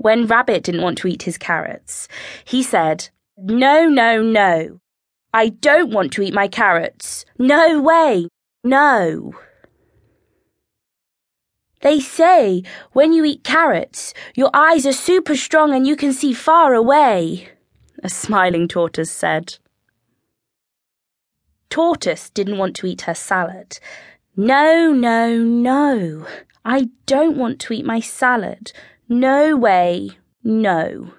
When Rabbit didn't want to eat his carrots, he said, No, no, no. I don't want to eat my carrots. No way. No. They say when you eat carrots, your eyes are super strong and you can see far away, a smiling tortoise said. Tortoise didn't want to eat her salad. No, no, no. I don't want to eat my salad. No way, no.